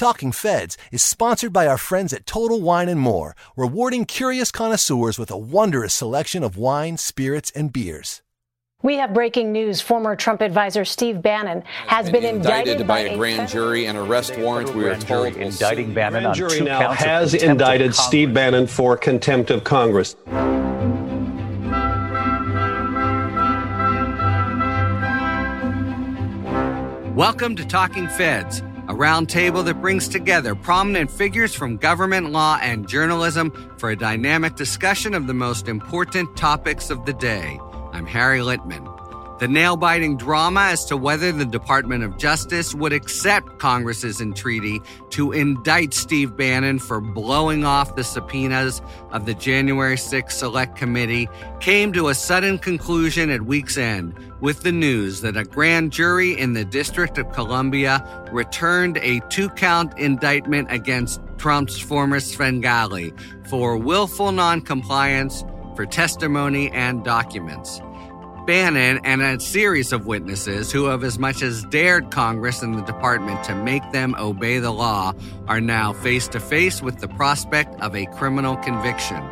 Talking Feds is sponsored by our friends at Total Wine and More, rewarding curious connoisseurs with a wondrous selection of wine, spirits, and beers. We have breaking news. Former Trump advisor Steve Bannon has been, been indicted, indicted, by, a grand jury and arrest warrant. We are told indicting Bannon grand on jury two now counts has indicted Steve Bannon for contempt of Congress. Welcome to Talking Feds a roundtable that brings together prominent figures from government law and journalism for a dynamic discussion of the most important topics of the day. I'm Harry Litman. The nail biting drama as to whether the Department of Justice would accept Congress's entreaty to indict Steve Bannon for blowing off the subpoenas of the January 6 Select Committee came to a sudden conclusion at week's end with the news that a grand jury in the District of Columbia returned a two count indictment against Trump's former Svengali for willful noncompliance for testimony and documents. Bannon and a series of witnesses who have as much as dared Congress and the department to make them obey the law are now face to face with the prospect of a criminal conviction.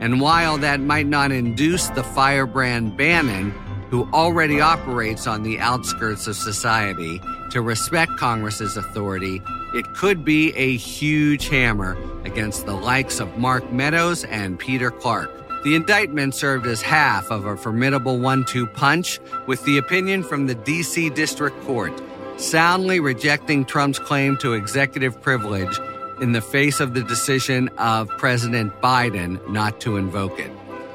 And while that might not induce the firebrand Bannon, who already operates on the outskirts of society, to respect Congress's authority, it could be a huge hammer against the likes of Mark Meadows and Peter Clark. The indictment served as half of a formidable one two punch with the opinion from the D.C. District Court, soundly rejecting Trump's claim to executive privilege in the face of the decision of President Biden not to invoke it.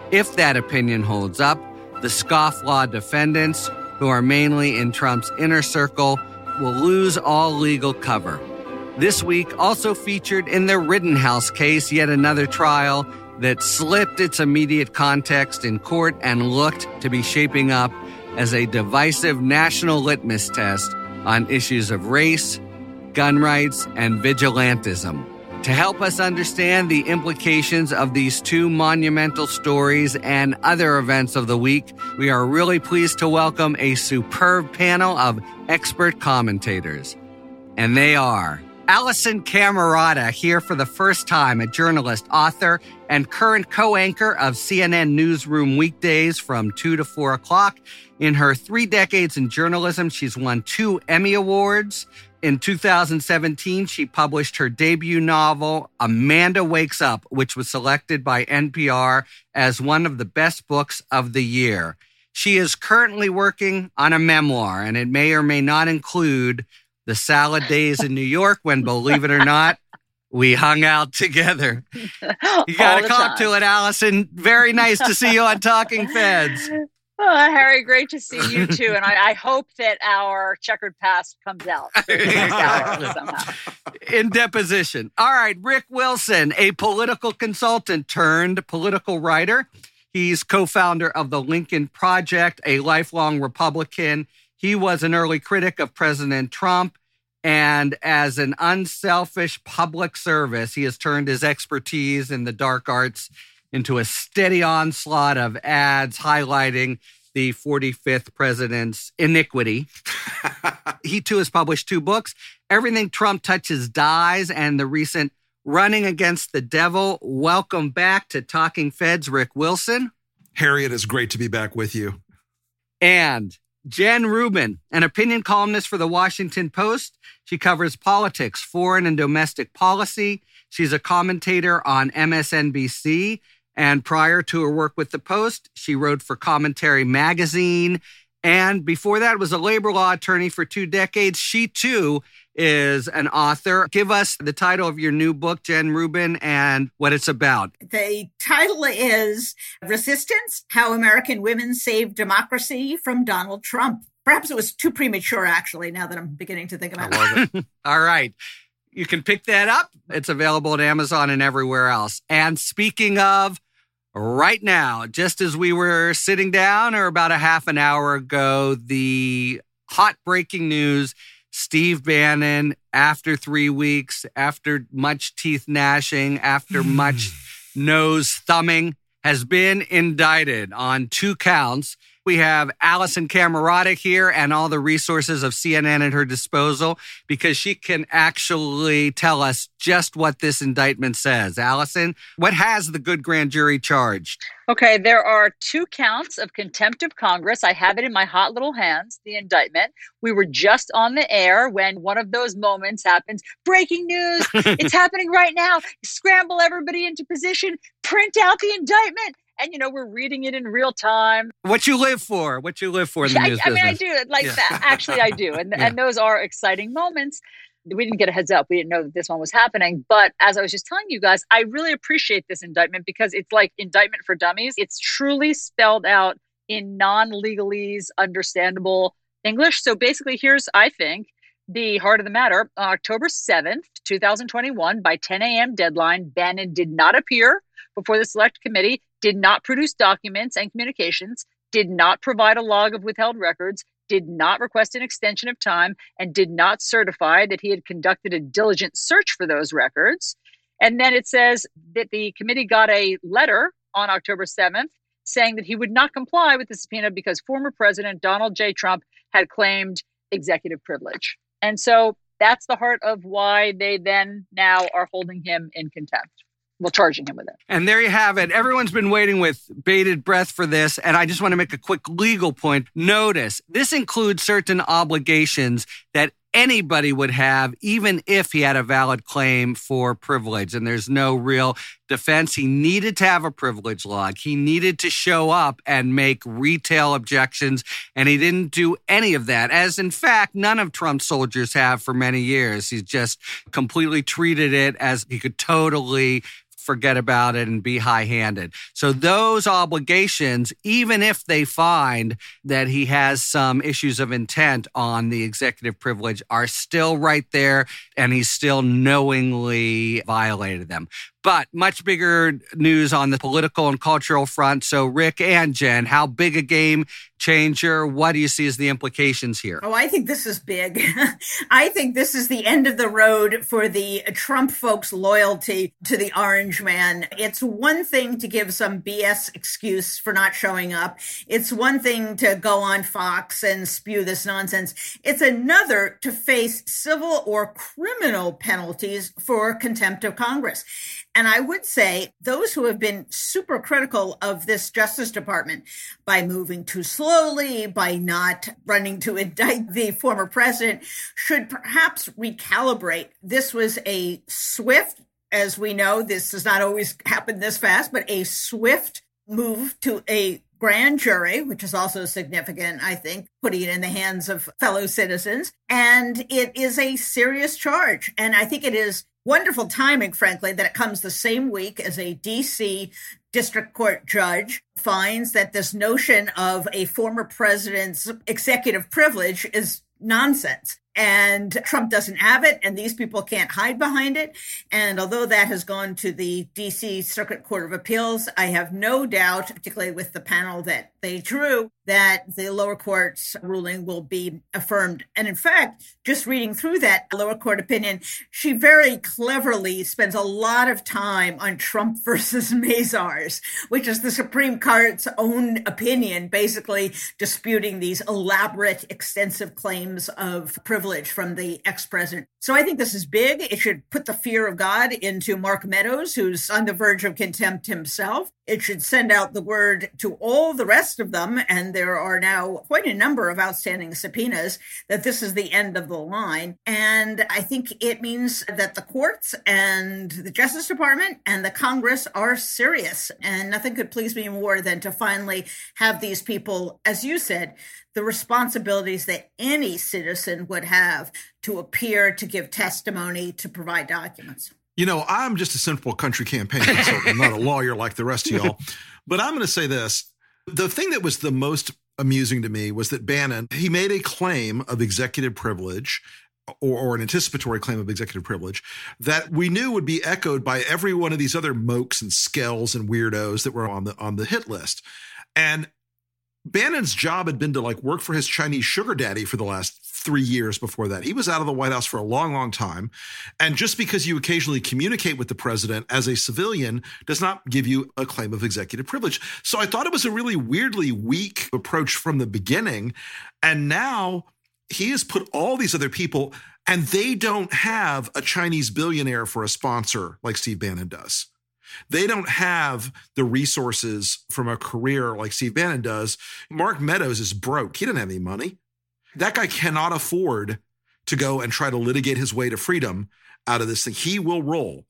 If that opinion holds up, the scofflaw defendants, who are mainly in Trump's inner circle, will lose all legal cover. This week also featured in the Rittenhouse case yet another trial that slipped its immediate context in court and looked to be shaping up as a divisive national litmus test on issues of race, gun rights, and vigilantism. To help us understand the implications of these two monumental stories and other events of the week, we are really pleased to welcome a superb panel of expert commentators. And they are Alisyn Camerota here for the first time, a journalist, author, and current co-anchor of CNN Newsroom weekdays from 2 to 4 o'clock. In her three decades in journalism, she's won two Emmy Awards. In 2017, she published her debut novel, Amanda Wakes Up, which was selected by NPR as one of the best books of the year. She is currently working on a memoir, and it may or may not include the salad days in New York when, believe it or not, we hung out together. You got to come to it, Alisyn. Very nice to see you on Talking Feds. Oh, Harry, great to see you too. And I, I hope that our checkered past comes out in deposition. All right, Rick Wilson, a political consultant turned political writer. He's co founder of the Lincoln Project, a lifelong Republican. He was an early critic of President Trump. And as an unselfish public service, he has turned his expertise in the dark arts into a steady onslaught of ads highlighting the 45th president's iniquity. he too has published two books Everything Trump Touches Dies and the recent Running Against the Devil. Welcome back to Talking Feds, Rick Wilson. Harriet, it is great to be back with you. And Jen Rubin, an opinion columnist for the Washington Post. She covers politics, foreign and domestic policy. She's a commentator on MSNBC. And prior to her work with the Post, she wrote for Commentary Magazine. And before that was a labor law attorney for two decades. She too is an author. Give us the title of your new book, Jen Rubin, and what it's about. The title is Resistance How American Women Saved Democracy from Donald Trump. Perhaps it was too premature, actually, now that I'm beginning to think about it. All right. You can pick that up. It's available at Amazon and everywhere else. And speaking of, right now, just as we were sitting down or about a half an hour ago, the hot breaking news Steve Bannon, after three weeks, after much teeth gnashing, after hmm. much nose thumbing, has been indicted on two counts. We have Alisyn Camerota here and all the resources of CNN at her disposal because she can actually tell us just what this indictment says. Alisyn, what has the good grand jury charged? Okay, there are two counts of contempt of Congress. I have it in my hot little hands, the indictment. We were just on the air when one of those moments happens. Breaking news! it's happening right now. Scramble everybody into position, print out the indictment. And you know we're reading it in real time. What you live for? What you live for in the I, news I mean, I do like Yeah. that. Actually, I do, and Yeah. and those are exciting moments. We didn't get a heads up. We didn't know that this one was happening. But as I was just telling you guys, I really appreciate this indictment because it's like indictment for dummies. It's truly spelled out in non-legalese, understandable English. So basically, here's I think the heart of the matter. On October 7th, 2021, by 10 a.m. deadline, Bannon did not appear before the select committee, did not produce documents and communications, did not provide a log of withheld records, did not request an extension of time, and did not certify that he had conducted a diligent search for those records. And then it says that the committee got a letter on October 7th saying that he would not comply with the subpoena because former President Donald J. Trump had claimed executive privilege. And so that's the heart of why they then now are holding him in contempt. Well, charging him with it. And there you have it. Everyone's been waiting with bated breath for this. And I just want to make a quick legal point. Notice this includes certain obligations that anybody would have, even if he had a valid claim for privilege. And there's no real defense. He needed to have a privilege log. He needed to show up and make retail objections. And he didn't do any of that, as in fact, none of Trump's soldiers have for many years. He's just completely treated it as he could totally forget about it and be high handed. So, those obligations, even if they find that he has some issues of intent on the executive privilege, are still right there and he's still knowingly violated them. But much bigger news on the political and cultural front. So, Rick and Jen, how big a game changer? What do you see as the implications here? Oh, I think this is big. I think this is the end of the road for the Trump folks' loyalty to the orange man. It's one thing to give some BS excuse for not showing up. It's one thing to go on Fox and spew this nonsense. It's another to face civil or criminal penalties for contempt of Congress. And I would say those who have been super critical of this Justice Department by moving too slowly, by not running to indict the former president, should perhaps recalibrate. This was a swift, as we know, this does not always happen this fast, but a swift move to a grand jury, which is also significant, I think, putting it in the hands of fellow citizens. And it is a serious charge. And I think it is wonderful timing, frankly, that it comes the same week as a DC district court judge finds that this notion of a former president's executive privilege is nonsense. And Trump doesn't have it, and these people can't hide behind it. And although that has gone to the DC Circuit Court of Appeals, I have no doubt, particularly with the panel that they drew, that the lower court's ruling will be affirmed. And in fact, just reading through that lower court opinion, she very cleverly spends a lot of time on Trump versus Mazars, which is the Supreme Court's own opinion, basically disputing these elaborate, extensive claims of privilege from the ex president. So I think this is big. It should put the fear of God into Mark Meadows, who's on the verge of contempt himself. It should send out the word to all the rest of them, and there are now quite a number of outstanding subpoenas, that this is the end of the line. And I think it means that the courts and the Justice Department and the Congress are serious. And nothing could please me more than to finally have these people, as you said, the responsibilities that any citizen would have to appear, to give testimony, to provide documents. You know, I'm just a simple country campaign consultant. I'm not a lawyer like the rest of y'all. But I'm going to say this. The thing that was the most amusing to me was that Bannon, he made a claim of executive privilege or, or, an anticipatory claim of executive privilege that we knew would be echoed by every one of these other mokes and skells and weirdos that were on the on the hit list. And Bannon's job had been to like work for his Chinese sugar daddy for the last three years before that. He was out of the White House for a long, long time. And just because you occasionally communicate with the president as a civilian does not give you a claim of executive privilege. So I thought it was a really weirdly weak approach from the beginning. And now he has put all these other people, and they don't have a Chinese billionaire for a sponsor like Steve Bannon does. They don't have the resources from a career like Steve Bannon does. Mark Meadows is broke. He doesn't have any money. That guy cannot afford to go and try to litigate his way to freedom out of this thing. He will roll.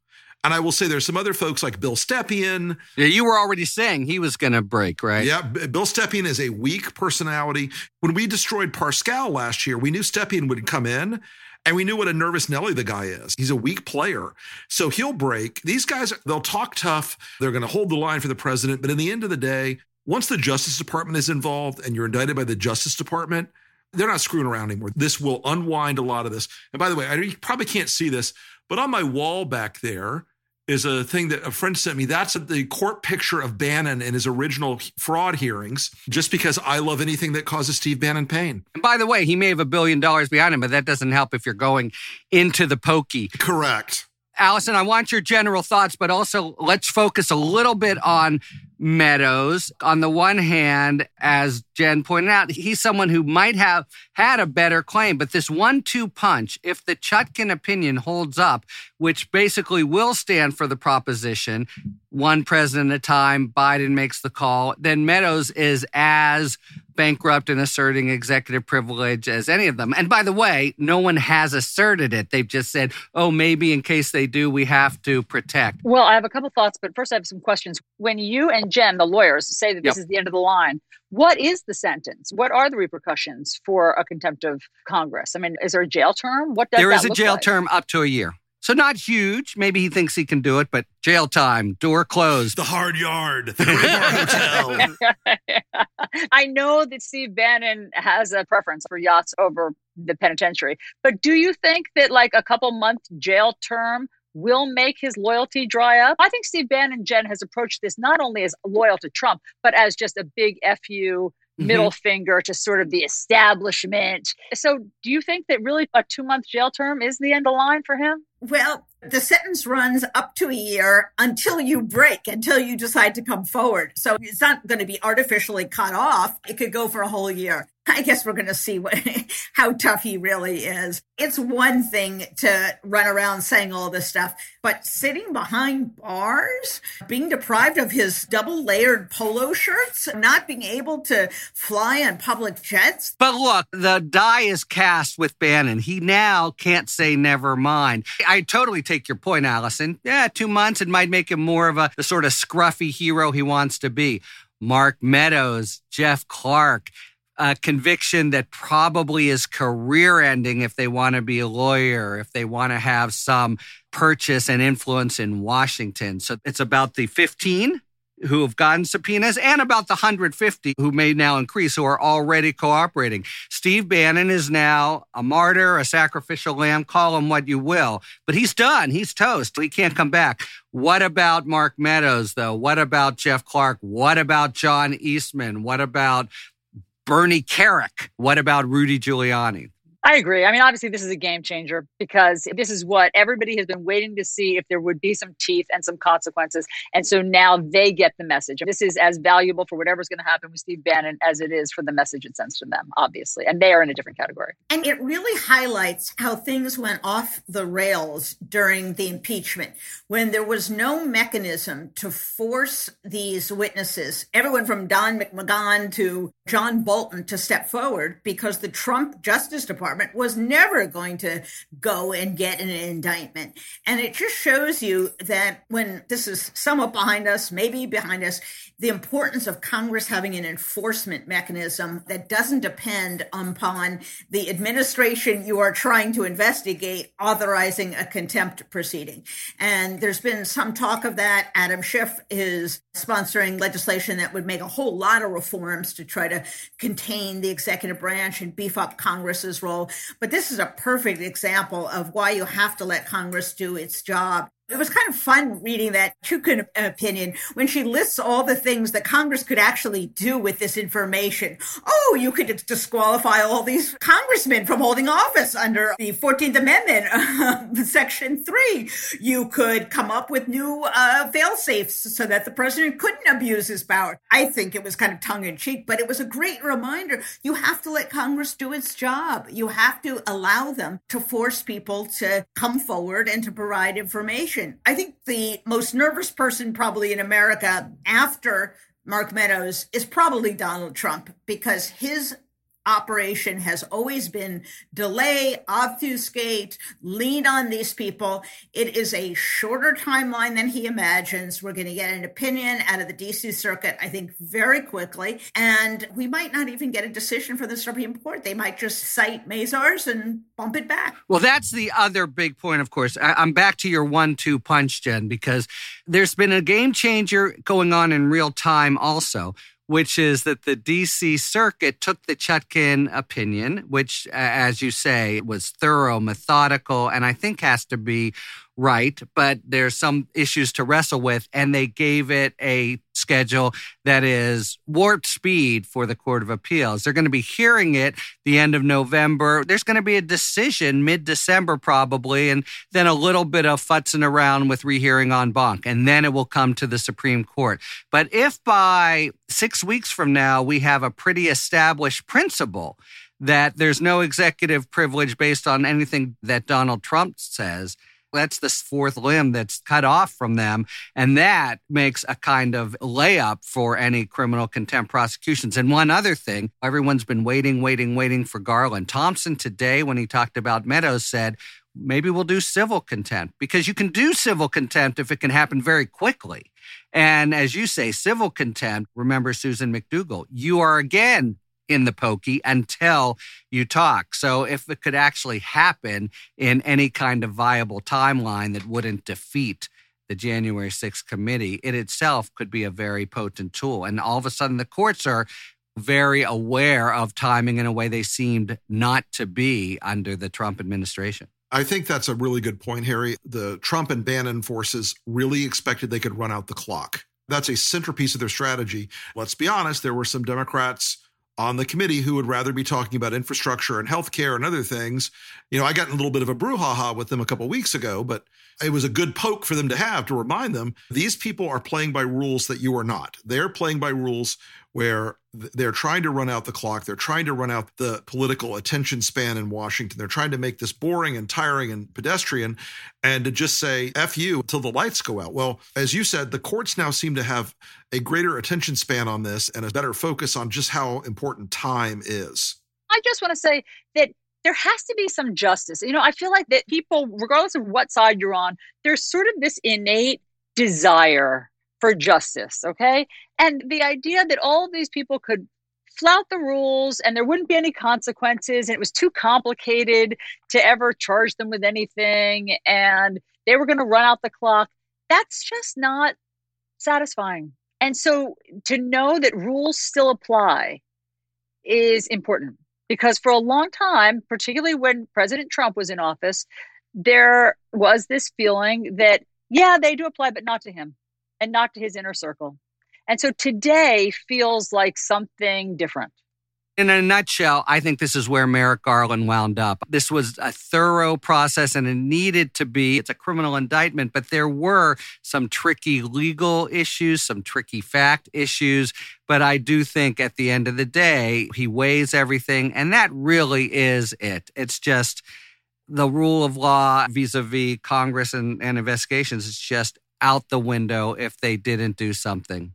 And I will say there's some other folks like Bill Stepien. Yeah, you were already saying he was going to break, right? Yeah, Bill Stepien is a weak personality. When we destroyed Parscale last year, we knew Stepien would come in and we knew what a nervous Nelly the guy is. He's a weak player. So he'll break. These guys, they'll talk tough. They're going to hold the line for the president. But in the end of the day, once the Justice Department is involved and you're indicted by the Justice Department, they're not screwing around anymore. This will unwind a lot of this. And by the way, I you probably can't see this, but on my wall back there is a thing that a friend sent me. That's the court picture of Bannon in his original fraud hearings, just because I love anything that causes Steve Bannon pain. And by the way, he may have a billion dollars behind him, but that doesn't help if you're going into the pokey. Correct. Alisyn, I want your general thoughts, but also let's focus a little bit on Meadows. On the one hand, as Jen pointed out, he's someone who might have had a better claim, but this one two punch, if the Chutkan opinion holds up, which basically will stand for the proposition one president at a time, Biden makes the call, then Meadows is as bankrupt and asserting executive privilege as any of them. And by the way, no one has asserted it. They've just said, oh, maybe in case they do, we have to protect. Well, I have a couple thoughts, but first I have some questions. When you and Jen, the lawyers, say that this yep. is the end of the line, what is the sentence? What are the repercussions for a contempt of Congress? I mean, is there a jail term? What does there is a jail like? term up to a year. So not huge. Maybe he thinks he can do it, but jail time, door closed. The hard yard, the hotel. I know that Steve Bannon has a preference for yachts over the penitentiary, but do you think that like a couple month jail term will make his loyalty dry up? I think Steve Bannon, Jen, has approached this not only as loyal to Trump, but as just a big fu Mm-hmm. middle finger to sort of the establishment. So, do you think that really a two month jail term is the end of line for him? Well, the sentence runs up to a year until you break, until you decide to come forward. So it's not going to be artificially cut off. It could go for a whole year. I guess we're going to see what, how tough he really is. It's one thing to run around saying all this stuff, but sitting behind bars, being deprived of his double layered polo shirts, not being able to fly on public jets. But look, the die is cast with Bannon. He now can't say never mind. I totally take your point, Alisyn. Yeah, two months, it might make him more of a the sort of scruffy hero he wants to be. Mark Meadows, Jeff Clark, a conviction that probably is career ending if they want to be a lawyer, if they want to have some purchase and influence in Washington. So it's about the 15 who have gotten subpoenas and about the 150 who may now increase who are already cooperating. Steve Bannon is now a martyr, a sacrificial lamb, call him what you will, but he's done. He's toast. He can't come back. What about Mark Meadows, though? What about Jeff Clark? What about John Eastman? What about Bernie Kerik? What about Rudy Giuliani? I agree. I mean, obviously, this is a game changer because this is what everybody has been waiting to see if there would be some teeth and some consequences. And so now they get the message. This is as valuable for whatever's going to happen with Steve Bannon as it is for the message it sends to them, obviously. And they are in a different category. And it really highlights how things went off the rails during the impeachment when there was no mechanism to force these witnesses, everyone from Don McGahn to John Bolton, to step forward because the Trump Justice Department Department was never going to go and get an indictment. And it just shows you that when this is somewhat behind us, maybe behind us, the importance of Congress having an enforcement mechanism that doesn't depend upon the administration you are trying to investigate authorizing a contempt proceeding. And there's been some talk of that. Adam Schiff is sponsoring legislation that would make a whole lot of reforms to try to contain the executive branch and beef up Congress's role. But this is a perfect example of why you have to let Congress do its job It was kind of fun reading that Chutkan opinion when she lists all the things that Congress could actually do with this information. Oh, you could disqualify all these congressmen from holding office under the 14th Amendment, Section 3. You could come up with new uh, fail safes so that the president couldn't abuse his power. I think it was kind of tongue in cheek, but it was a great reminder. You have to let Congress do its job. You have to allow them to force people to come forward and to provide information. I think the most nervous person probably in America after Mark Meadows is probably Donald Trump because his operation has always been delay, obfuscate, lean on these people. It is a shorter timeline than he imagines. We're going to get an opinion out of the DC Circuit, I think, very quickly. And we might not even get a decision from the Supreme Court. They might just cite Mazars and bump it back. Well, that's the other big point, of course. I'm back to your one two punch, Jen, because there's been a game changer going on in real time also which is that the DC Circuit took the Chutkan opinion, which, as you say, was thorough, methodical, and I think has to be right, but there's some issues to wrestle with. And they gave it a schedule that is warp speed for the Court of Appeals. They're going to be hearing it the end of November. There's going to be a decision mid December, probably, and then a little bit of futzing around with rehearing en banc. And then it will come to the Supreme Court. But if by six weeks from now we have a pretty established principle, that there's no executive privilege based on anything that Donald Trump says, that's the fourth limb that's cut off from them. And that makes a kind of layup for any criminal contempt prosecutions. And one other thing, everyone's been waiting, waiting, waiting for Garland. Thompson today, when he talked about Meadows, said, maybe we'll do civil contempt because you can do civil contempt if it can happen very quickly. And as you say, civil contempt, remember Susan McDougal, you are again in the pokey until you talk. So if it could actually happen in any kind of viable timeline that wouldn't defeat the January 6th committee, it itself could be a very potent tool. And all of a sudden the courts are very aware of timing in a way they seemed not to be under the Trump administration. I think that's a really good point, Harry. The Trump and Bannon forces really expected they could run out the clock. That's a centerpiece of their strategy. Let's be honest, there were some Democrats on the committee who would rather be talking about infrastructure and healthcare and other things. You know, I got in a little bit of a brouhaha with them a couple weeks ago, but it was a good poke for them to have to remind them these people are playing by rules that you are not. They're playing by rules where they're trying to run out the clock. They're trying to run out the political attention span in Washington. They're trying to make this boring and tiring and pedestrian and to just say F you until the lights go out. Well, as you said, the courts now seem to have a greater attention span on this and a better focus on just how important time is. I just want to say that there has to be some justice. You know, I feel like that people, regardless of what side you're on, there's sort of this innate desire for justice. Okay. And the idea that all of these people could flout the rules and there wouldn't be any consequences and it was too complicated to ever charge them with anything and they were going to run out the clock that's just not satisfying and so to know that rules still apply is important because for a long time particularly when president trump was in office there was this feeling that yeah they do apply but not to him and not to his inner circle. And so today feels like something different. In a nutshell, I think this is where Merrick Garland wound up. This was a thorough process and it needed to be. It's a criminal indictment, but there were some tricky legal issues, some tricky fact issues. But I do think at the end of the day, he weighs everything. And that really is it. It's just the rule of law vis a vis Congress and, and investigations. It's just out the window if they didn't do something.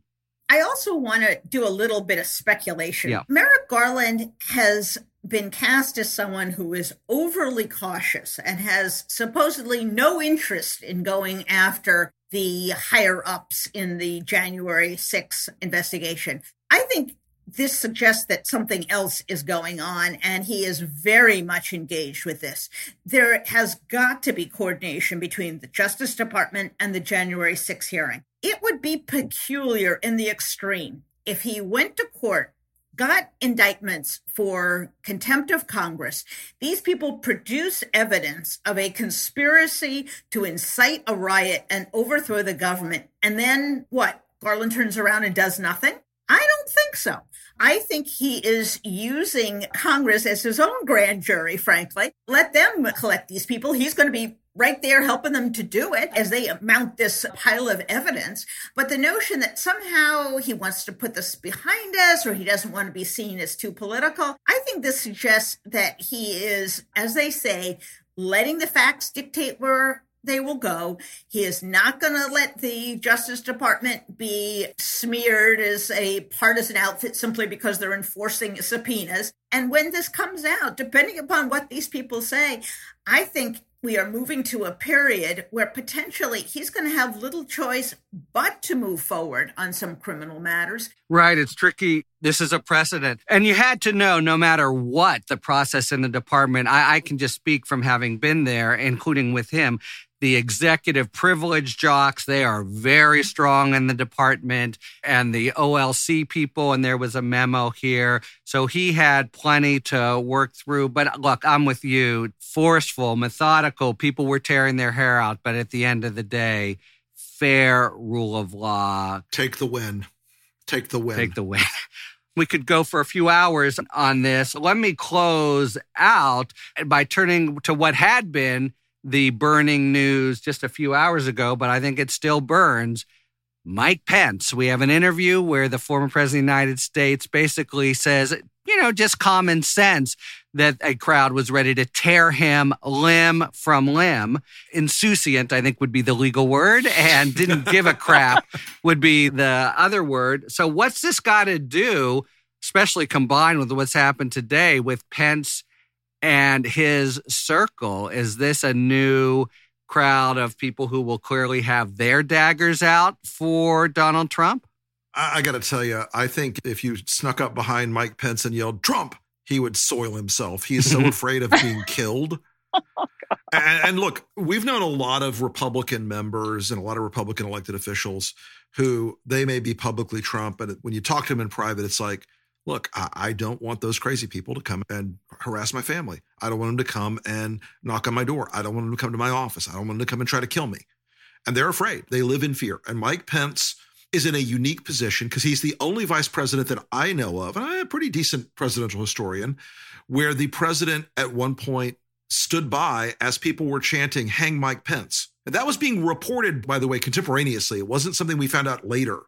I also want to do a little bit of speculation. Yeah. Merrick Garland has been cast as someone who is overly cautious and has supposedly no interest in going after the higher ups in the January 6th investigation. I think this suggests that something else is going on, and he is very much engaged with this. There has got to be coordination between the Justice Department and the January 6 hearing. It would be peculiar in the extreme if he went to court got indictments for contempt of Congress. These people produce evidence of a conspiracy to incite a riot and overthrow the government. And then what? Garland turns around and does nothing? I don't think so. I think he is using Congress as his own grand jury, frankly. Let them collect these people. He's going to be right there helping them to do it as they mount this pile of evidence. But the notion that somehow he wants to put this behind us or he doesn't want to be seen as too political, I think this suggests that he is, as they say, letting the facts dictate where they will go. He is not going to let the Justice Department be smeared as a partisan outfit simply because they're enforcing subpoenas. And when this comes out, depending upon what these people say, I think we are moving to a period where potentially he's going to have little choice but to move forward on some criminal matters. Right. It's tricky. This is a precedent. And you had to know no matter what the process in the department, I, I can just speak from having been there, including with him, the executive privilege jocks. They are very strong in the department and the OLC people. And there was a memo here. So he had plenty to work through. But look, I'm with you. Forceful, methodical. People were tearing their hair out. But at the end of the day, fair rule of law. Take the win. Take the win. Take the win. We could go for a few hours on this. Let me close out by turning to what had been the burning news just a few hours ago, but I think it still burns. Mike Pence. We have an interview where the former president of the United States basically says, you know, just common sense that a crowd was ready to tear him limb from limb. Insouciant, I think, would be the legal word, and didn't give a crap would be the other word. So, what's this got to do, especially combined with what's happened today with Pence and his circle? Is this a new crowd of people who will clearly have their daggers out for Donald Trump? I, I got to tell you, I think if you snuck up behind Mike Pence and yelled Trump, he would soil himself. He is so afraid of being killed. Oh, and, and, look, we've known a lot of Republican members and a lot of Republican elected officials who they may be publicly Trump, but when you talk to them in private, it's like, look, I, I, don't want those crazy people to come and harass my family. I don't want them to come and knock on my door. I don't want them to come to my office. I don't want them to come and try to kill me. And they're afraid. They live in fear. And Mike Pence is in a unique position because he's the only vice president that I know of, and I'm a pretty decent presidential historian, where the president at one point stood by as people were chanting, Hang Mike Pence. And that was being reported, by the way, contemporaneously. It wasn't something we found out later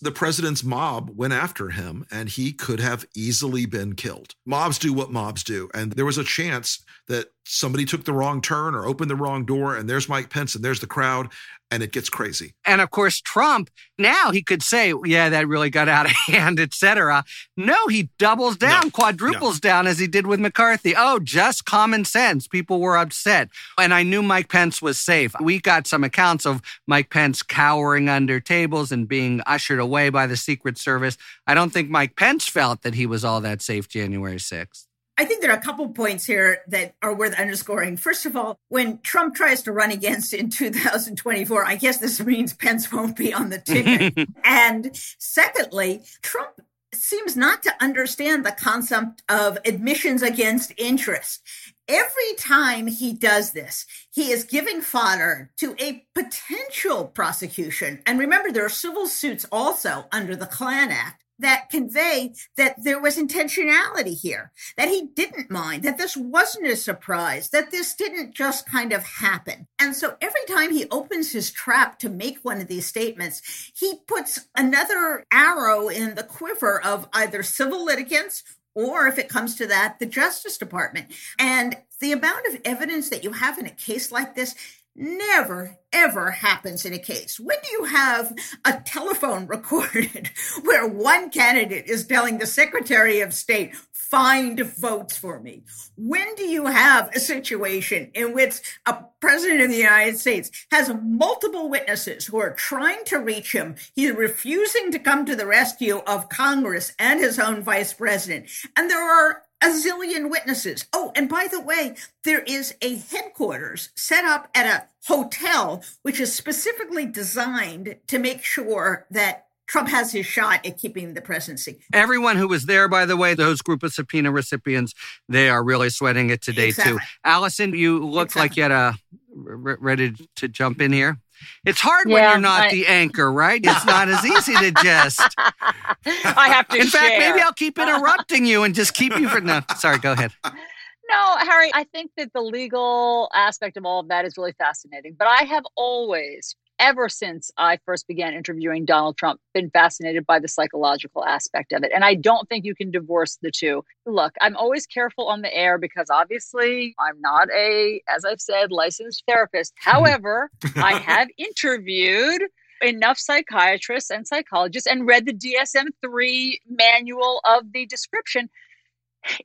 the president's mob went after him and he could have easily been killed. Mobs do what mobs do. And there was a chance that somebody took the wrong turn or opened the wrong door and there's Mike Pence and there's the crowd and it gets crazy. And of course, Trump, now he could say, yeah, that really got out of hand, etc. No, he doubles down, no, quadruples no. down as he did with McCarthy. Oh, just common sense. People were upset. And I knew Mike Pence was safe. We got some accounts of Mike Pence cowering under tables and being ushered away by the Secret Service. I don't think Mike Pence felt that he was all that safe January 6th. I think there are a couple points here that are worth underscoring. First of all, when Trump tries to run against in 2024, I guess this means Pence won't be on the ticket. and secondly, Trump seems not to understand the concept of admissions against interest. Every time he does this, he is giving fodder to a potential prosecution. And remember, there are civil suits also under the Klan Act that convey that there was intentionality here, that he didn't mind, that this wasn't a surprise, that this didn't just kind of happen. And so every time he opens his trap to make one of these statements, he puts another arrow in the quiver of either civil litigants or if it comes to that, the Justice Department. And the amount of evidence that you have in a case like this never ever happens in a case. When do you have a telephone recorded where one candidate is telling the Secretary of State, find votes for me? When do you have a situation in which a president of the United States has multiple witnesses who are trying to reach him? He's refusing to come to the rescue of Congress and his own vice president. And there are a zillion witnesses. Oh, and by the way, there is a headquarters set up at a hotel, which is specifically designed to make sure that Trump has his shot at keeping the presidency. Everyone who was there, by the way, those group of subpoena recipients, they are really sweating it today Exactly. too. Alisyn, you look Exactly. like you had a ready to jump in here. It's hard when you're not I- the anchor, right? It's not as easy to just. I have to In fact, maybe I'll keep interrupting you and just keep you for no. Sorry, go ahead. No, Harry, I think that the legal aspect of all of that is really fascinating. But I have always, ever since I first began interviewing Donald Trump, been fascinated by the psychological aspect of it. And I don't think you can divorce the two. Look, I'm always careful on the air because obviously I'm not a, as I've said, licensed therapist. However, I have interviewed enough psychiatrists and psychologists and read the DSM 3 manual of the description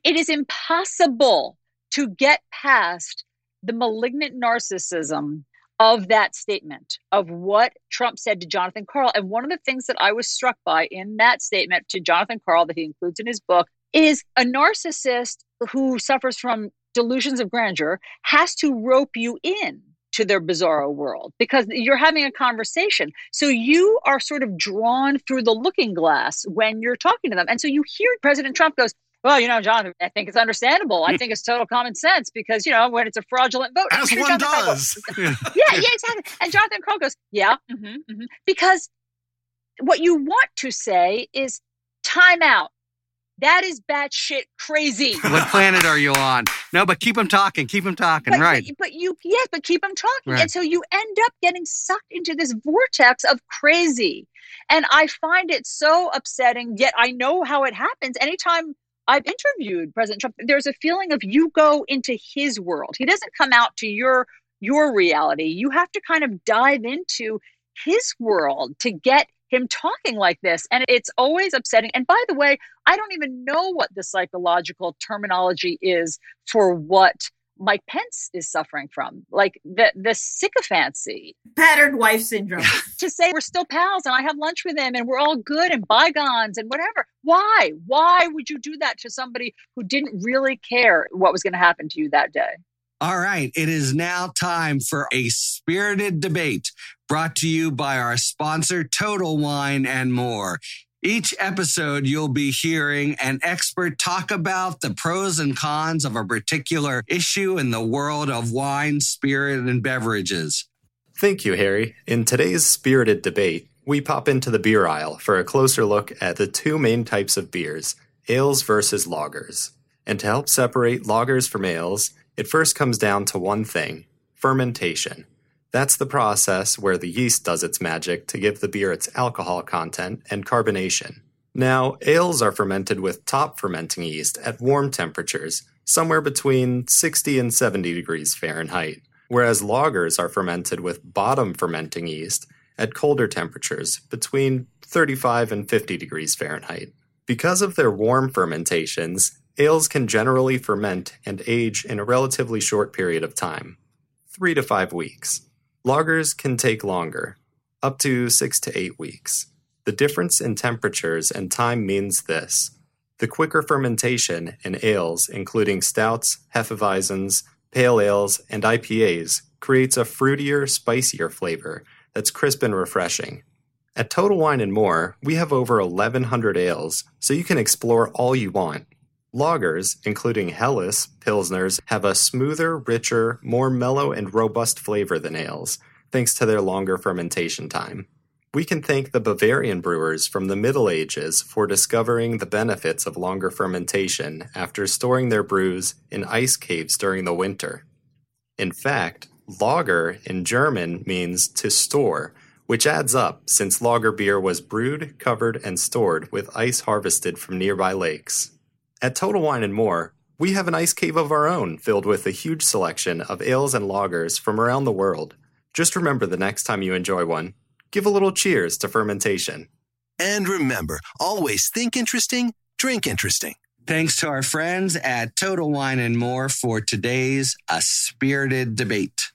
it is impossible to get past the malignant narcissism of that statement of what Trump said to Jonathan Karl. And one of the things that I was struck by in that statement to Jonathan Karl that he includes in his book is a narcissist who suffers from delusions of grandeur has to rope you in to their bizarro world because you're having a conversation. So you are sort of drawn through the looking glass when you're talking to them. And so you hear President Trump goes, well, you know, Jonathan, I think it's understandable. I think it's total common sense because, you know, when it's a fraudulent vote, As one Jonathan does. yeah, yeah, exactly. And Jonathan Karl goes, yeah, hmm hmm because what you want to say is time out. That is batshit crazy. What planet are you on? No, but keep them talking. Keep them talking. But, right. but, but you, yes, but keep them talking. Right. And so you end up getting sucked into this vortex of crazy. And I find it so upsetting, yet I know how it happens. Anytime I've interviewed President Trump, there's a feeling of you go into his world. He doesn't come out to your your reality. You have to kind of dive into his world to get him talking like this. And it's always upsetting. And by the way, I don't even know what the psychological terminology is for what Mike Pence is suffering from. Like the the sycophancy Battered wife syndrome. to say we're still pals and I have lunch with him and we're all good and bygones and whatever. Why? Why would you do that to somebody who didn't really care what was going to happen to you that day? All right. It is now time for a spirited debate brought to you by our sponsor, Total Wine and More. Each episode, you'll be hearing an expert talk about the pros and cons of a particular issue in the world of wine, spirit, and beverages. Thank you, Harry. In today's spirited debate, we pop into the beer aisle for a closer look at the two main types of beers ales versus lagers. And to help separate lagers from ales, it first comes down to one thing fermentation. That's the process where the yeast does its magic to give the beer its alcohol content and carbonation. Now, ales are fermented with top fermenting yeast at warm temperatures, somewhere between 60 and 70 degrees Fahrenheit, whereas lagers are fermented with bottom fermenting yeast at colder temperatures, between 35 and 50 degrees Fahrenheit. Because of their warm fermentations, ales can generally ferment and age in a relatively short period of time three to five weeks. Lagers can take longer, up to six to eight weeks. The difference in temperatures and time means this the quicker fermentation in ales, including stouts, hefeweizens, pale ales, and IPAs, creates a fruitier, spicier flavor that's crisp and refreshing. At Total Wine and More, we have over 1,100 ales, so you can explore all you want. Lagers, including Helles, Pilsners, have a smoother, richer, more mellow and robust flavor than ales, thanks to their longer fermentation time. We can thank the Bavarian brewers from the Middle Ages for discovering the benefits of longer fermentation after storing their brews in ice caves during the winter. In fact, lager in German means to store, which adds up since lager beer was brewed, covered, and stored with ice harvested from nearby lakes. At Total Wine and More, we have an ice cave of our own filled with a huge selection of ales and lagers from around the world. Just remember the next time you enjoy one, give a little cheers to fermentation. And remember, always think interesting, drink interesting. Thanks to our friends at Total Wine and More for today's A Spirited Debate.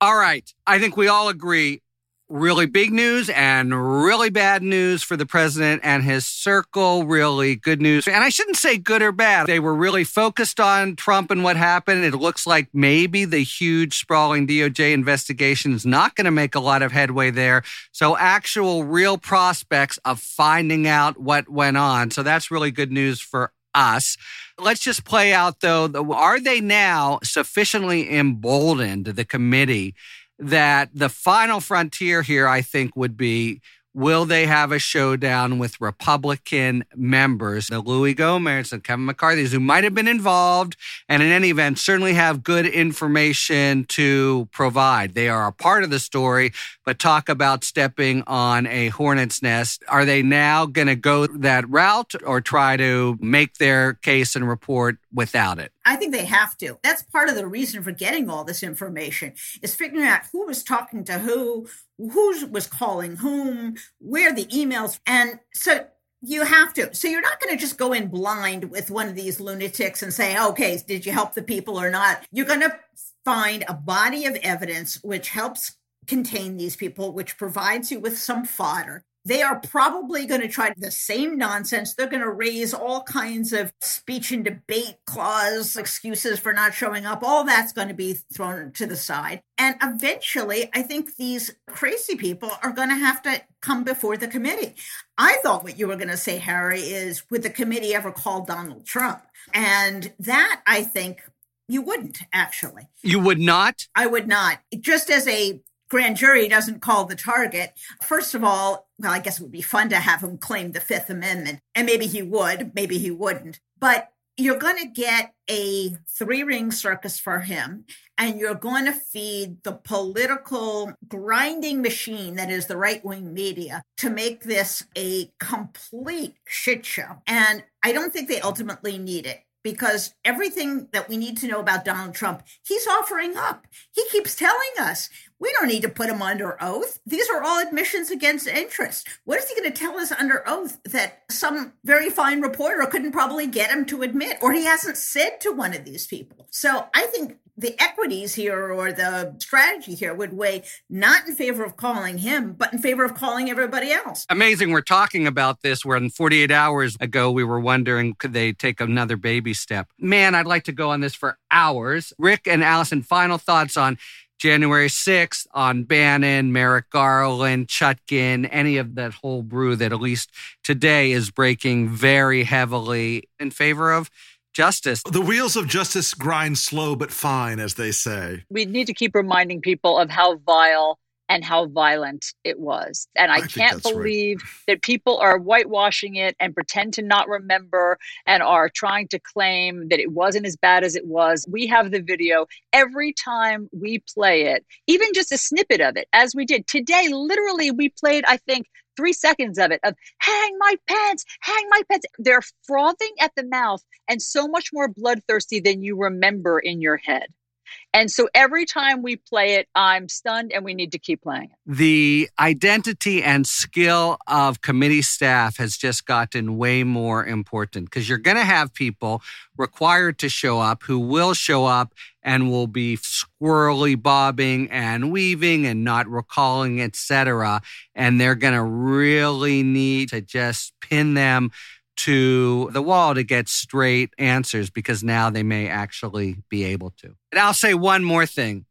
All right. I think we all agree really big news and really bad news for the president and his circle. Really good news. And I shouldn't say good or bad. They were really focused on Trump and what happened. It looks like maybe the huge sprawling DOJ investigation is not going to make a lot of headway there. So actual real prospects of finding out what went on. So that's really good news for us. Let's just play out though. Are they now sufficiently emboldened, the committee, that the final frontier here, I think, would be will they have a showdown with Republican members, the Louis Gohmert and Kevin McCarthy's, who might have been involved and in any event certainly have good information to provide? They are a part of the story, but talk about stepping on a hornet's nest. Are they now going to go that route or try to make their case and report without it? I think they have to. That's part of the reason for getting all this information is figuring out who was talking to who, who was calling whom, where the emails. And so you have to. So you're not going to just go in blind with one of these lunatics and say, okay, did you help the people or not? You're going to find a body of evidence which helps contain these people, which provides you with some fodder. They are probably going to try the same nonsense. They're going to raise all kinds of speech and debate clause excuses for not showing up. All that's going to be thrown to the side. And eventually, I think these crazy people are going to have to come before the committee. I thought what you were going to say, Harry, is would the committee ever call Donald Trump? And that, I think, you wouldn't actually. You would not? I would not. Just as a grand jury doesn't call the target, first of all, well, I guess it would be fun to have him claim the Fifth Amendment. And maybe he would, maybe he wouldn't. But you're going to get a three ring circus for him, and you're going to feed the political grinding machine that is the right wing media to make this a complete shit show. And I don't think they ultimately need it because everything that we need to know about Donald Trump, he's offering up. He keeps telling us we don't need to put him under oath. These are all admissions against interest. What is he going to tell us under oath that some very fine reporter couldn't probably get him to admit, or he hasn't said to one of these people? So I think the equities here or the strategy here would weigh not in favor of calling him, but in favor of calling everybody else. Amazing. We're talking about this where in 48 hours ago, we were wondering could they take another baby step? Man, I'd like to go on this for hours. Rick and Alisyn, final thoughts on January 6th on Bannon, Merrick Garland, Chutkan, any of that whole brew that at least today is breaking very heavily in favor of justice. The wheels of justice grind slow but fine, as they say. We need to keep reminding people of how vile and how violent it was. And I, I can't believe right. that people are whitewashing it and pretend to not remember and are trying to claim that it wasn't as bad as it was. We have the video. Every time we play it, even just a snippet of it, as we did today, literally, we played, I think, three seconds of it of hang Mike Pence, hang Mike Pence. They're frothing at the mouth and so much more bloodthirsty than you remember in your head. And so every time we play it, I'm stunned and we need to keep playing it. The identity and skill of committee staff has just gotten way more important because you're going to have people required to show up who will show up and will be squirrely bobbing and weaving and not recalling, etc. And they're going to really need to just pin them to the wall to get straight answers because now they may actually be able to. And I'll say one more thing.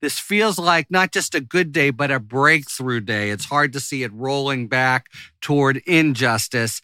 This feels like not just a good day, but a breakthrough day. It's hard to see it rolling back toward injustice,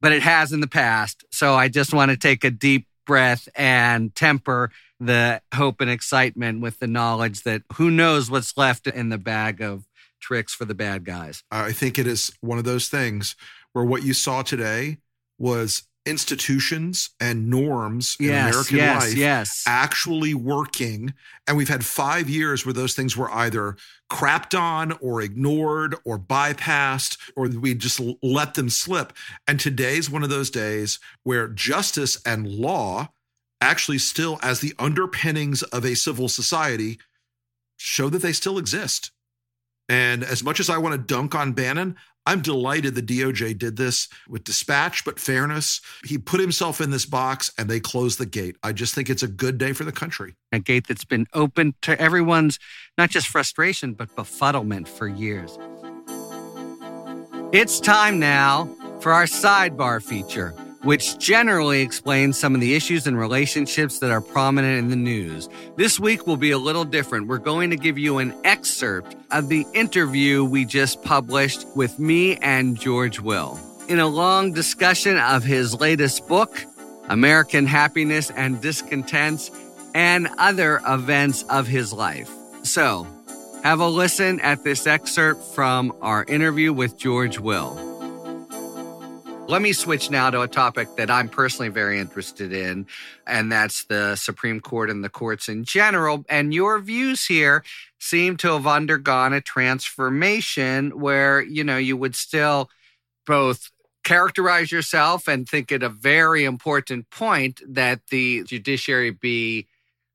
but it has in the past. So I just want to take a deep breath and temper the hope and excitement with the knowledge that who knows what's left in the bag of tricks for the bad guys. I think it is one of those things where what you saw today was institutions and norms yes, in American yes, life yes. actually working. And we've had five years where those things were either crapped on or ignored or bypassed, or we just let them slip. And today's one of those days where justice and law actually still, as the underpinnings of a civil society, show that they still exist. And as much as I want to dunk on Bannon, I'm delighted the DOJ did this with dispatch, but fairness. He put himself in this box and they closed the gate. I just think it's a good day for the country. A gate that's been open to everyone's not just frustration, but befuddlement for years. It's time now for our sidebar feature which generally explains some of the issues and relationships that are prominent in the news. This week will be a little different. We're going to give you an excerpt of the interview we just published with me and George Will. In a long discussion of his latest book, American Happiness and Discontents, and other events of his life. So, have a listen at this excerpt from our interview with George Will. Let me switch now to a topic that I'm personally very interested in, and that's the Supreme Court and the courts in general. And your views here seem to have undergone a transformation where, you know, you would still both characterize yourself and think it a very important point that the judiciary be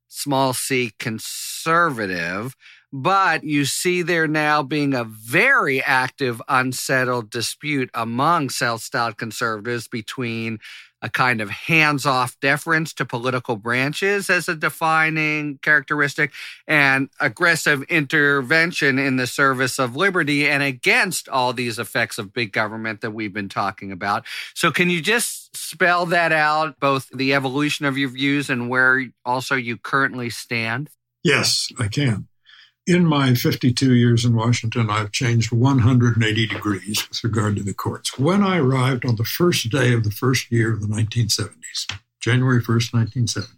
small c conservative, but you see there now being a very active, unsettled dispute among self styled conservatives between a kind of hands off deference to political branches as a defining characteristic and aggressive intervention in the service of liberty and against all these effects of big government that we've been talking about. So, can you just spell that out, both the evolution of your views and where also you currently stand? Yes, I can in my 52 years in Washington, I've changed 180 degrees with regard to the courts. When I arrived on the first day of the first year of the 1970s, January 1st, 1970,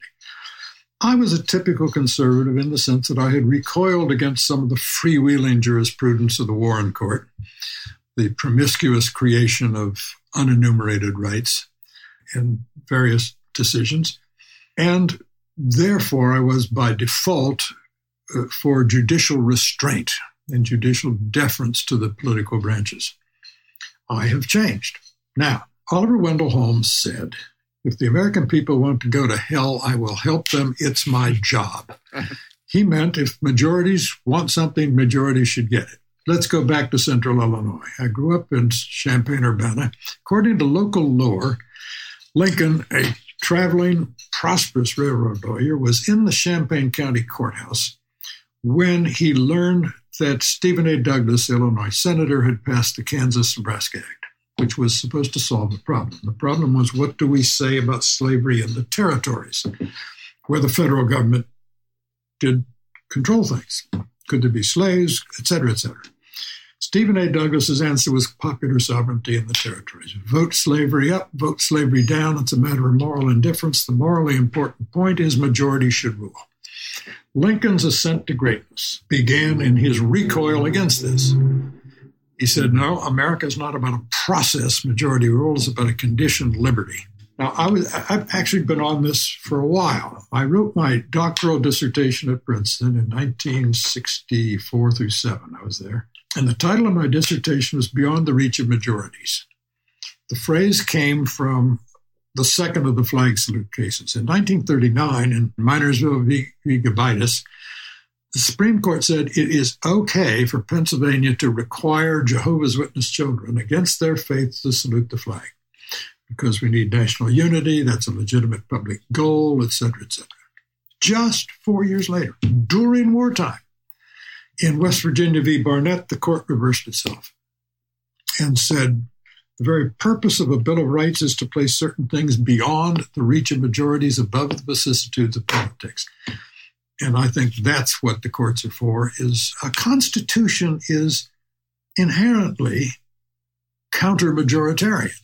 I was a typical conservative in the sense that I had recoiled against some of the freewheeling jurisprudence of the Warren Court, the promiscuous creation of unenumerated rights in various decisions. And therefore, I was by default for judicial restraint and judicial deference to the political branches. I have changed. Now, Oliver Wendell Holmes said, if the American people want to go to hell, I will help them. It's my job. he meant if majorities want something, majorities should get it. Let's go back to central Illinois. I grew up in Champaign Urbana. According to local lore, Lincoln, a traveling, prosperous railroad lawyer, was in the Champaign County Courthouse when he learned that Stephen A. Douglas, Illinois senator, had passed the Kansas Nebraska Act, which was supposed to solve the problem. The problem was what do we say about slavery in the territories where the federal government did control things? Could there be slaves, et cetera, et cetera? Stephen A. Douglas's answer was popular sovereignty in the territories. Vote slavery up, vote slavery down. It's a matter of moral indifference. The morally important point is majority should rule. Lincoln's ascent to greatness began in his recoil against this. He said, No, America is not about a process majority rule, it's about a conditioned liberty. Now, I was, I've actually been on this for a while. I wrote my doctoral dissertation at Princeton in 1964 through 7. I was there. And the title of my dissertation was Beyond the Reach of Majorities. The phrase came from the second of the flag salute cases. In 1939, in Minersville v. Gobitis, the Supreme Court said it is okay for Pennsylvania to require Jehovah's Witness children against their faith to salute the flag because we need national unity. That's a legitimate public goal, et cetera, et cetera. Just four years later, during wartime, in West Virginia v. Barnette, the court reversed itself and said the very purpose of a Bill of Rights is to place certain things beyond the reach of majorities, above the vicissitudes of politics. And I think that's what the courts are for is a constitution is inherently counter-majoritarian.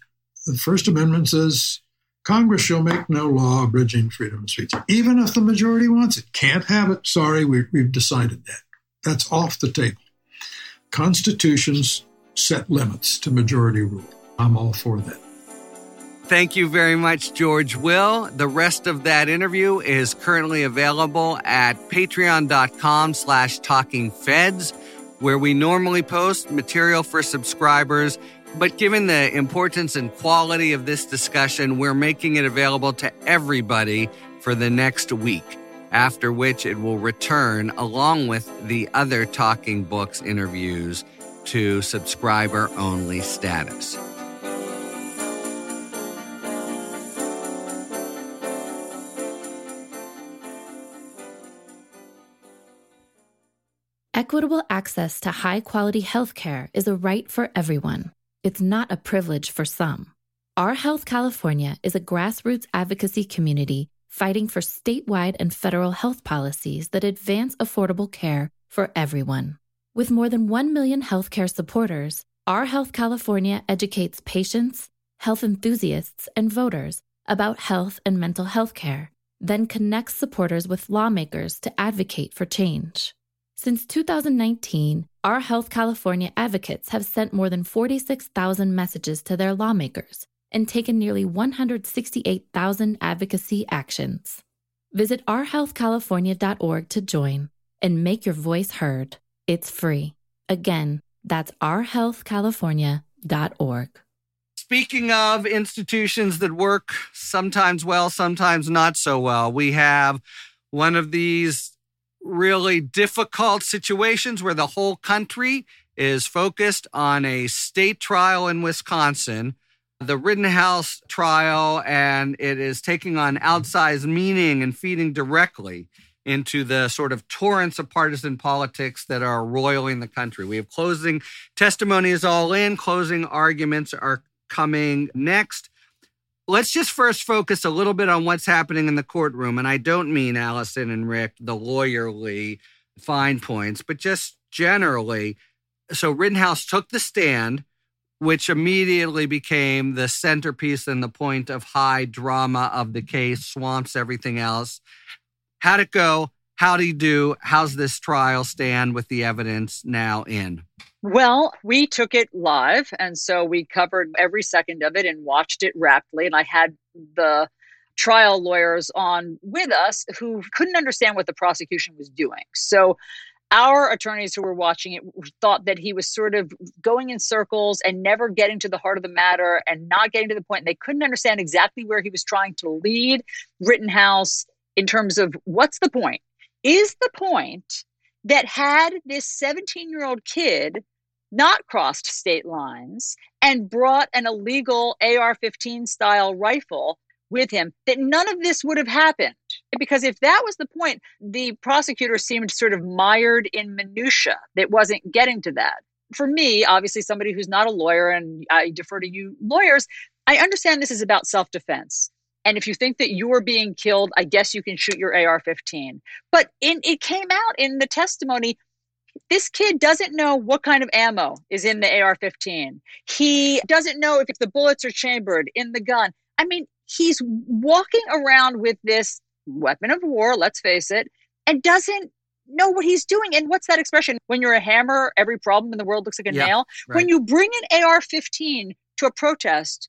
The First Amendment says Congress shall make no law abridging freedom of speech, even if the majority wants it. Can't have it. Sorry, we, we've decided that. That's off the table. Constitutions set limits to majority rule. I'm all for that. Thank you very much, George Will. The rest of that interview is currently available at patreon.com slash talkingfeds, where we normally post material for subscribers. But given the importance and quality of this discussion, we're making it available to everybody for the next week, after which it will return along with the other Talking Books interviews to subscriber only status. Equitable access to high quality health care is a right for everyone. It's not a privilege for some. Our Health California is a grassroots advocacy community fighting for statewide and federal health policies that advance affordable care for everyone. With more than 1 million healthcare supporters, Our Health California educates patients, health enthusiasts, and voters about health and mental health care, then connects supporters with lawmakers to advocate for change. Since 2019, Our Health California advocates have sent more than 46,000 messages to their lawmakers and taken nearly 168,000 advocacy actions. Visit ourhealthcalifornia.org to join and make your voice heard. It's free. Again, that's ourhealthcalifornia.org. Speaking of institutions that work sometimes well, sometimes not so well, we have one of these really difficult situations where the whole country is focused on a state trial in Wisconsin, the Rittenhouse trial, and it is taking on outsized meaning and feeding directly into the sort of torrents of partisan politics that are roiling the country. We have closing testimony is all in, closing arguments are coming next. Let's just first focus a little bit on what's happening in the courtroom. And I don't mean Alisyn and Rick, the lawyerly fine points, but just generally. So Rittenhouse took the stand, which immediately became the centerpiece and the point of high drama of the case, swamps everything else. How'd it go? How'd he do? How's this trial stand with the evidence now in? Well, we took it live. And so we covered every second of it and watched it rapidly. And I had the trial lawyers on with us who couldn't understand what the prosecution was doing. So our attorneys who were watching it thought that he was sort of going in circles and never getting to the heart of the matter and not getting to the point. And they couldn't understand exactly where he was trying to lead Rittenhouse in terms of what's the point? Is the point that had this 17 year old kid not crossed state lines and brought an illegal AR 15 style rifle with him, that none of this would have happened. Because if that was the point, the prosecutor seemed sort of mired in minutia that wasn't getting to that. For me, obviously, somebody who's not a lawyer, and I defer to you lawyers, I understand this is about self defense. And if you think that you are being killed, I guess you can shoot your AR 15. But in, it came out in the testimony this kid doesn't know what kind of ammo is in the AR 15. He doesn't know if, the bullets are chambered in the gun. I mean, he's walking around with this weapon of war, let's face it, and doesn't know what he's doing. And what's that expression? When you're a hammer, every problem in the world looks like a yeah, nail. Right. When you bring an AR 15 to a protest,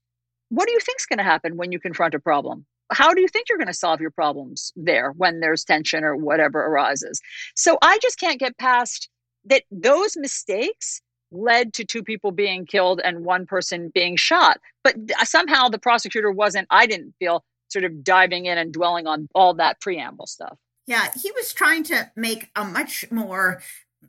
what do you think's going to happen when you confront a problem? how do you think you're going to solve your problems there when there's tension or whatever arises? So I just can't get past that those mistakes led to two people being killed and one person being shot. But uh, somehow the prosecutor wasn't, I didn't feel, sort of diving in and dwelling on all that preamble stuff. Yeah, he was trying to make a much more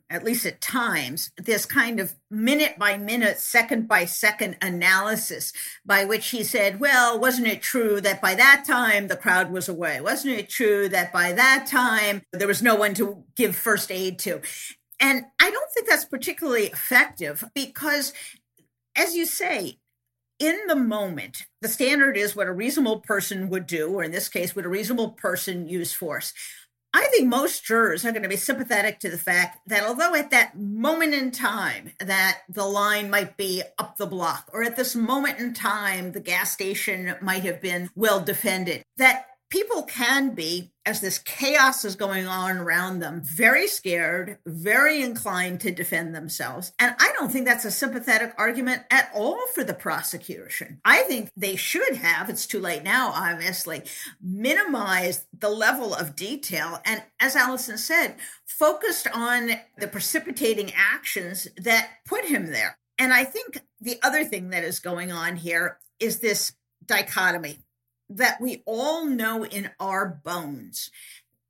at least at times, this kind of minute by minute, second by second analysis by which he said, well, wasn't it true that by that time the crowd was away? Wasn't it true that by that time there was no one to give first aid to? And I don't think that's particularly effective because, as you say, in the moment, the standard is what a reasonable person would do, or in this case, would a reasonable person use force. I think most jurors are going to be sympathetic to the fact that although at that moment in time that the line might be up the block, or at this moment in time the gas station might have been well defended, that people can be, as this chaos is going on around them, very scared, very inclined to defend themselves. And I don't think that's a sympathetic argument at all for the prosecution. I think they should have, it's too late now, obviously, minimized the level of detail. And as Alisyn said, focused on the precipitating actions that put him there. And I think the other thing that is going on here is this dichotomy that we all know in our bones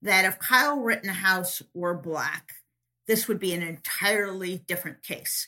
that if Kyle Rittenhouse were black, this would be an entirely different case.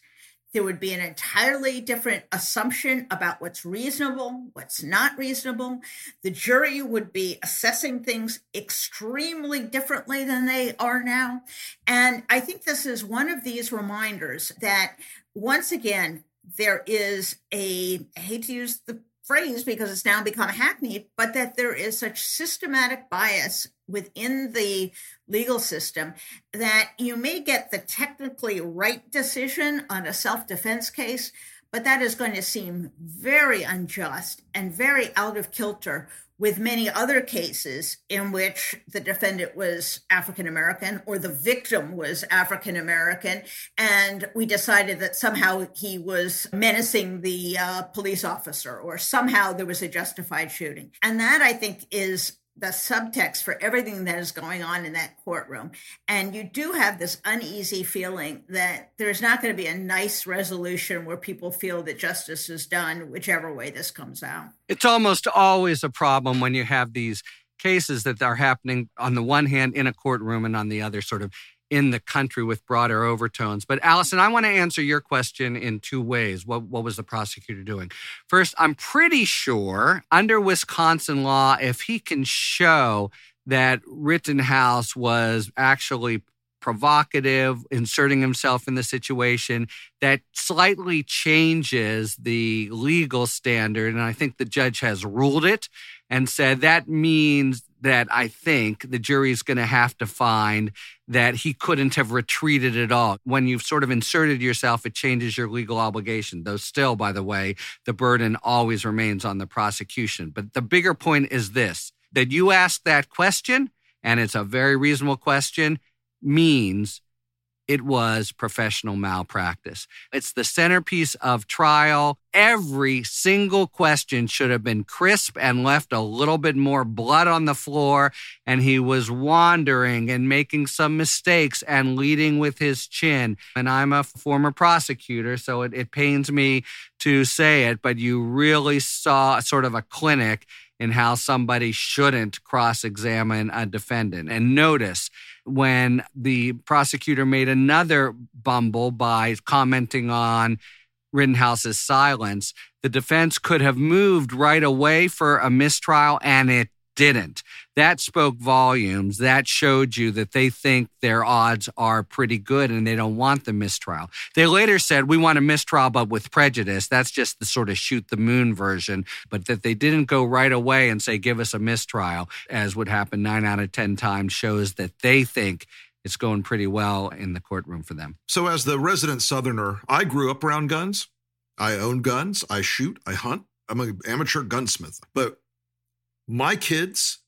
There would be an entirely different assumption about what's reasonable, what's not reasonable. The jury would be assessing things extremely differently than they are now. And I think this is one of these reminders that once again, there is a, I hate to use the phrase because it's now become hackneyed, but that there is such systematic bias within the legal system that you may get the technically right decision on a self defense case, but that is going to seem very unjust and very out of kilter with many other cases in which the defendant was African American or the victim was African American, and we decided that somehow he was menacing the uh, police officer or somehow there was a justified shooting. And that I think is the subtext for everything that is going on in that courtroom. And you do have this uneasy feeling that there's not going to be a nice resolution where people feel that justice is done, whichever way this comes out. It's almost always a problem when you have these cases that are happening on the one hand in a courtroom and on the other sort of in the country with broader overtones. But Alisyn, I want to answer your question in two ways. What, what was the prosecutor doing? First, I'm pretty sure under Wisconsin law, if he can show that Rittenhouse was actually provocative, inserting himself in the situation, that slightly changes the legal standard. And I think the judge has ruled it and said that means that I think the jury is going to have to find that he couldn't have retreated at all. When you've sort of inserted yourself, it changes your legal obligation. Though, still, by the way, the burden always remains on the prosecution. But the bigger point is this that you ask that question, and it's a very reasonable question, means it was professional malpractice. It's the centerpiece of trial. Every single question should have been crisp and left a little bit more blood on the floor. And he was wandering and making some mistakes and leading with his chin. And I'm a former prosecutor, so it, it pains me to say it, but you really saw sort of a clinic in how somebody shouldn't cross examine a defendant. And notice, when the prosecutor made another bumble by commenting on Rittenhouse's silence, the defense could have moved right away for a mistrial and it didn't. That spoke volumes. That showed you that they think their odds are pretty good and they don't want the mistrial. They later said, we want a mistrial, but with prejudice. That's just the sort of shoot the moon version, but that they didn't go right away and say, give us a mistrial, as would happen nine out of 10 times, shows that they think it's going pretty well in the courtroom for them. So, as the resident Southerner, I grew up around guns. I own guns. I shoot. I hunt. I'm an amateur gunsmith. But my kids,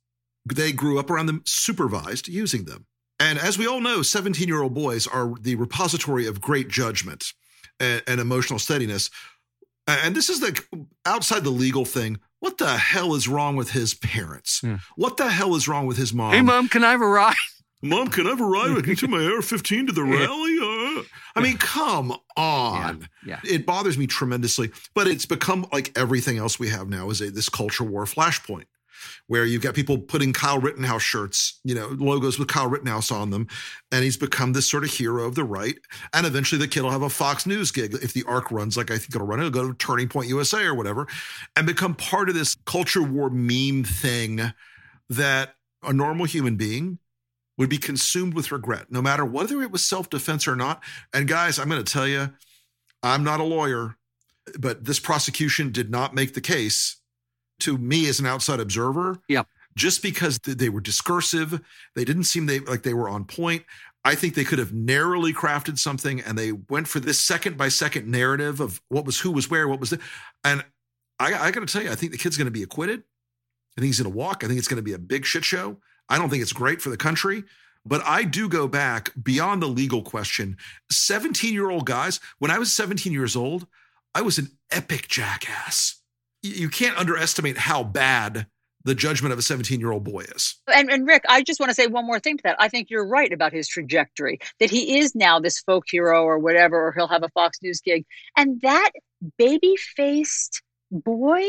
they grew up around them supervised using them. And as we all know, 17 year old boys are the repository of great judgment and, and, emotional steadiness. And this is the outside the legal thing. What the hell is wrong with his parents? Yeah. What the hell is wrong with his mom? Hey, mom, can I have a ride? Mom, can I have a ride? I can take my AR 15 to the rally. Uh, I mean, come on. Yeah, yeah, It bothers me tremendously, but it's become like everything else we have now is a, this culture war flashpoint where you've got people putting Kyle Rittenhouse shirts, you know, logos with Kyle Rittenhouse on them. And he's become this sort of hero of the right. And eventually the kid will have a Fox News gig. If the arc runs like I think it'll run, it'll go to Turning Point USA or whatever and become part of this culture war meme thing that a normal human being would be consumed with regret, no matter whether it was self defense or not. And guys, I'm going to tell you, I'm not a lawyer, but this prosecution did not make the case to me as an outside observer. Yeah. Just because they were discursive, they didn't seem they like they were on point. I think they could have narrowly crafted something, and they went for this second by second narrative of what was who was where, what was the, and I, I got to tell you, I think the kid's going to be acquitted. I think he's going to walk. I think it's going to be a big shit show. I don't think it's great for the country. But I do go back beyond the legal question. 17 year old guys, when I was 17 years old, I was an epic jackass you can't underestimate how bad the judgment of a 17 year old boy is. And, and Rick, I just want to say one more thing to that. I think you're right about his trajectory, that he is now this folk hero or whatever, or he'll have a Fox News gig. And that baby faced boy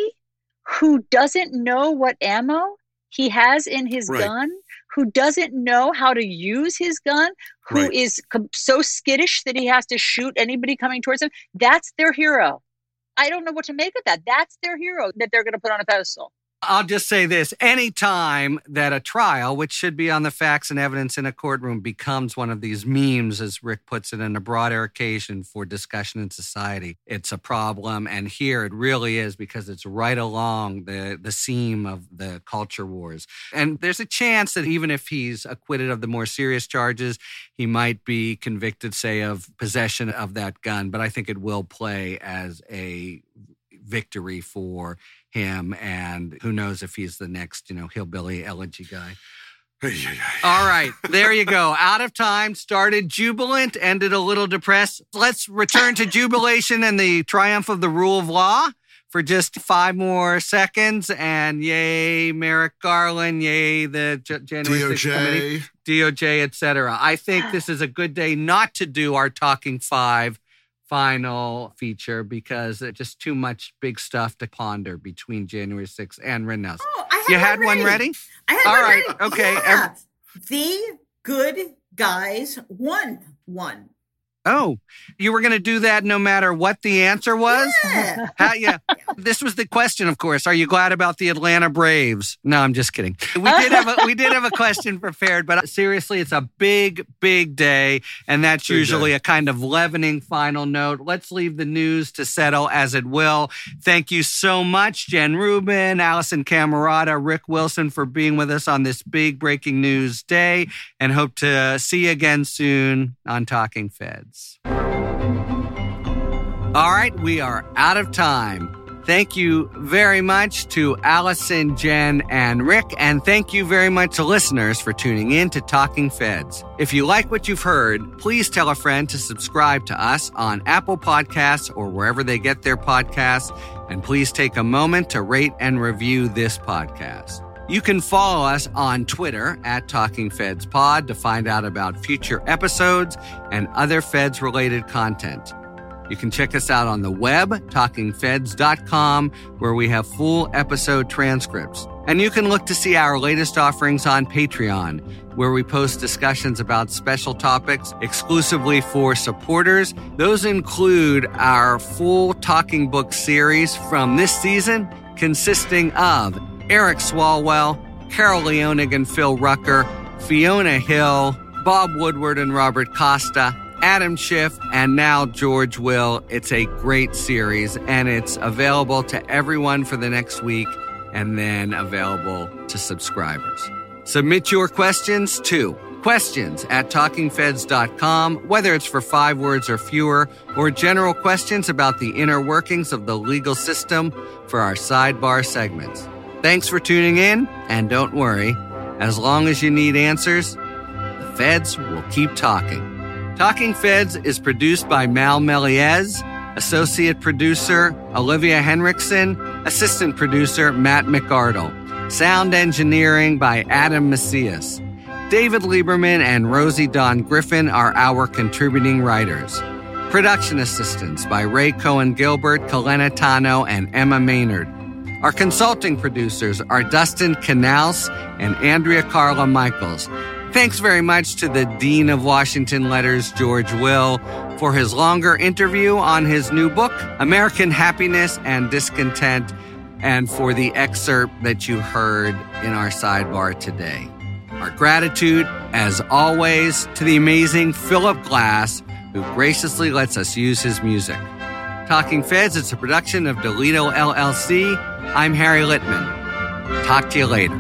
who doesn't know what ammo he has in his right. gun who doesn't know how to use his gun, who Right. is so skittish that he has to shoot anybody coming towards him. That's their hero. I don't know what to make of that. That's their hero that they're going to put on a pedestal. I'll just say this any time that a trial, which should be on the facts and evidence in a courtroom, becomes one of these memes, as Rick puts it, in a broader occasion for discussion in society, it's a problem. And here it really is because it's right along the, the seam of the culture wars. And there's a chance that even if he's acquitted of the more serious charges, he might be convicted, say, of possession of that gun. But I think it will play as a victory for him and who knows if he's the next you know hillbilly elegy guy. All right there you go. Out of time started jubilant ended a little depressed. Let's return to jubilation and the triumph of the rule of law for just five more seconds and yay merrick garland yay the J- january 6th committee doj etc i think this is a good day not to do our talking five final feature because it's just too much big stuff to ponder between January 6th and Rittenhouse. Oh, I had you had one ready. I had All one right, ready. okay. Yeah. the good guys won one. Oh, you were going to do that no matter what the answer was? Yeah. How, yeah. This was the question, of course. Are you glad about the Atlanta Braves? No, I'm just kidding. We did have a, we did have a question prepared, but uh, seriously, it's a big, big day, and that's Big usually day. a kind of leavening final note. Let's leave the news to settle as it will. Thank you so much, Jen Rubin, Alisyn Camerota, Rick Wilson, for being with us on this big breaking news day, and hope to see you again soon on Talking All right, we are out of time. Thank you very much to Alisyn, Jen, and Rick, and thank you very much to listeners for tuning in to Talking Feds. If you like what you've heard, please tell a friend to subscribe to us on Apple Podcasts or wherever they get their podcasts, and please take a moment to rate and review this podcast. You can follow us on Twitter at Talking Feds Pod to find out about future episodes and other Feds related content. You can check us out on the web, talkingfeds.com, where we have full episode transcripts. And you can look to see our latest offerings on Patreon, where we post discussions about special topics exclusively for supporters. Those include our full talking book series from this season, consisting of Eric Swalwell, Carol Leonig and Phil Rucker, Fiona Hill, Bob Woodward and Robert Costa, Adam Schiff, and now George Will. It's a great series and it's available to everyone for the next week and then available to subscribers. Submit your questions to questions at talkingfeds.com, whether it's for five words or fewer, or general questions about the inner workings of the legal system for our sidebar segments. Thanks for tuning in, and don't worry, as long as you need answers, the feds will keep talking. Talking Feds is produced by Mal Meliez, associate producer Olivia Henriksen, assistant producer Matt McArdle, sound engineering by Adam Macias. David Lieberman and Rosie Don Griffin are our contributing writers. Production assistance by Ray Cohen Gilbert, Kalena Tano, and Emma Maynard. Our consulting producers are Dustin Canals and Andrea Carla Michaels. Thanks very much to the Dean of Washington Letters, George Will, for his longer interview on his new book, American Happiness and Discontent, and for the excerpt that you heard in our sidebar today. Our gratitude, as always, to the amazing Philip Glass, who graciously lets us use his music. Talking Feds is a production of Delito LLC. I'm Harry Litman. Talk to you later.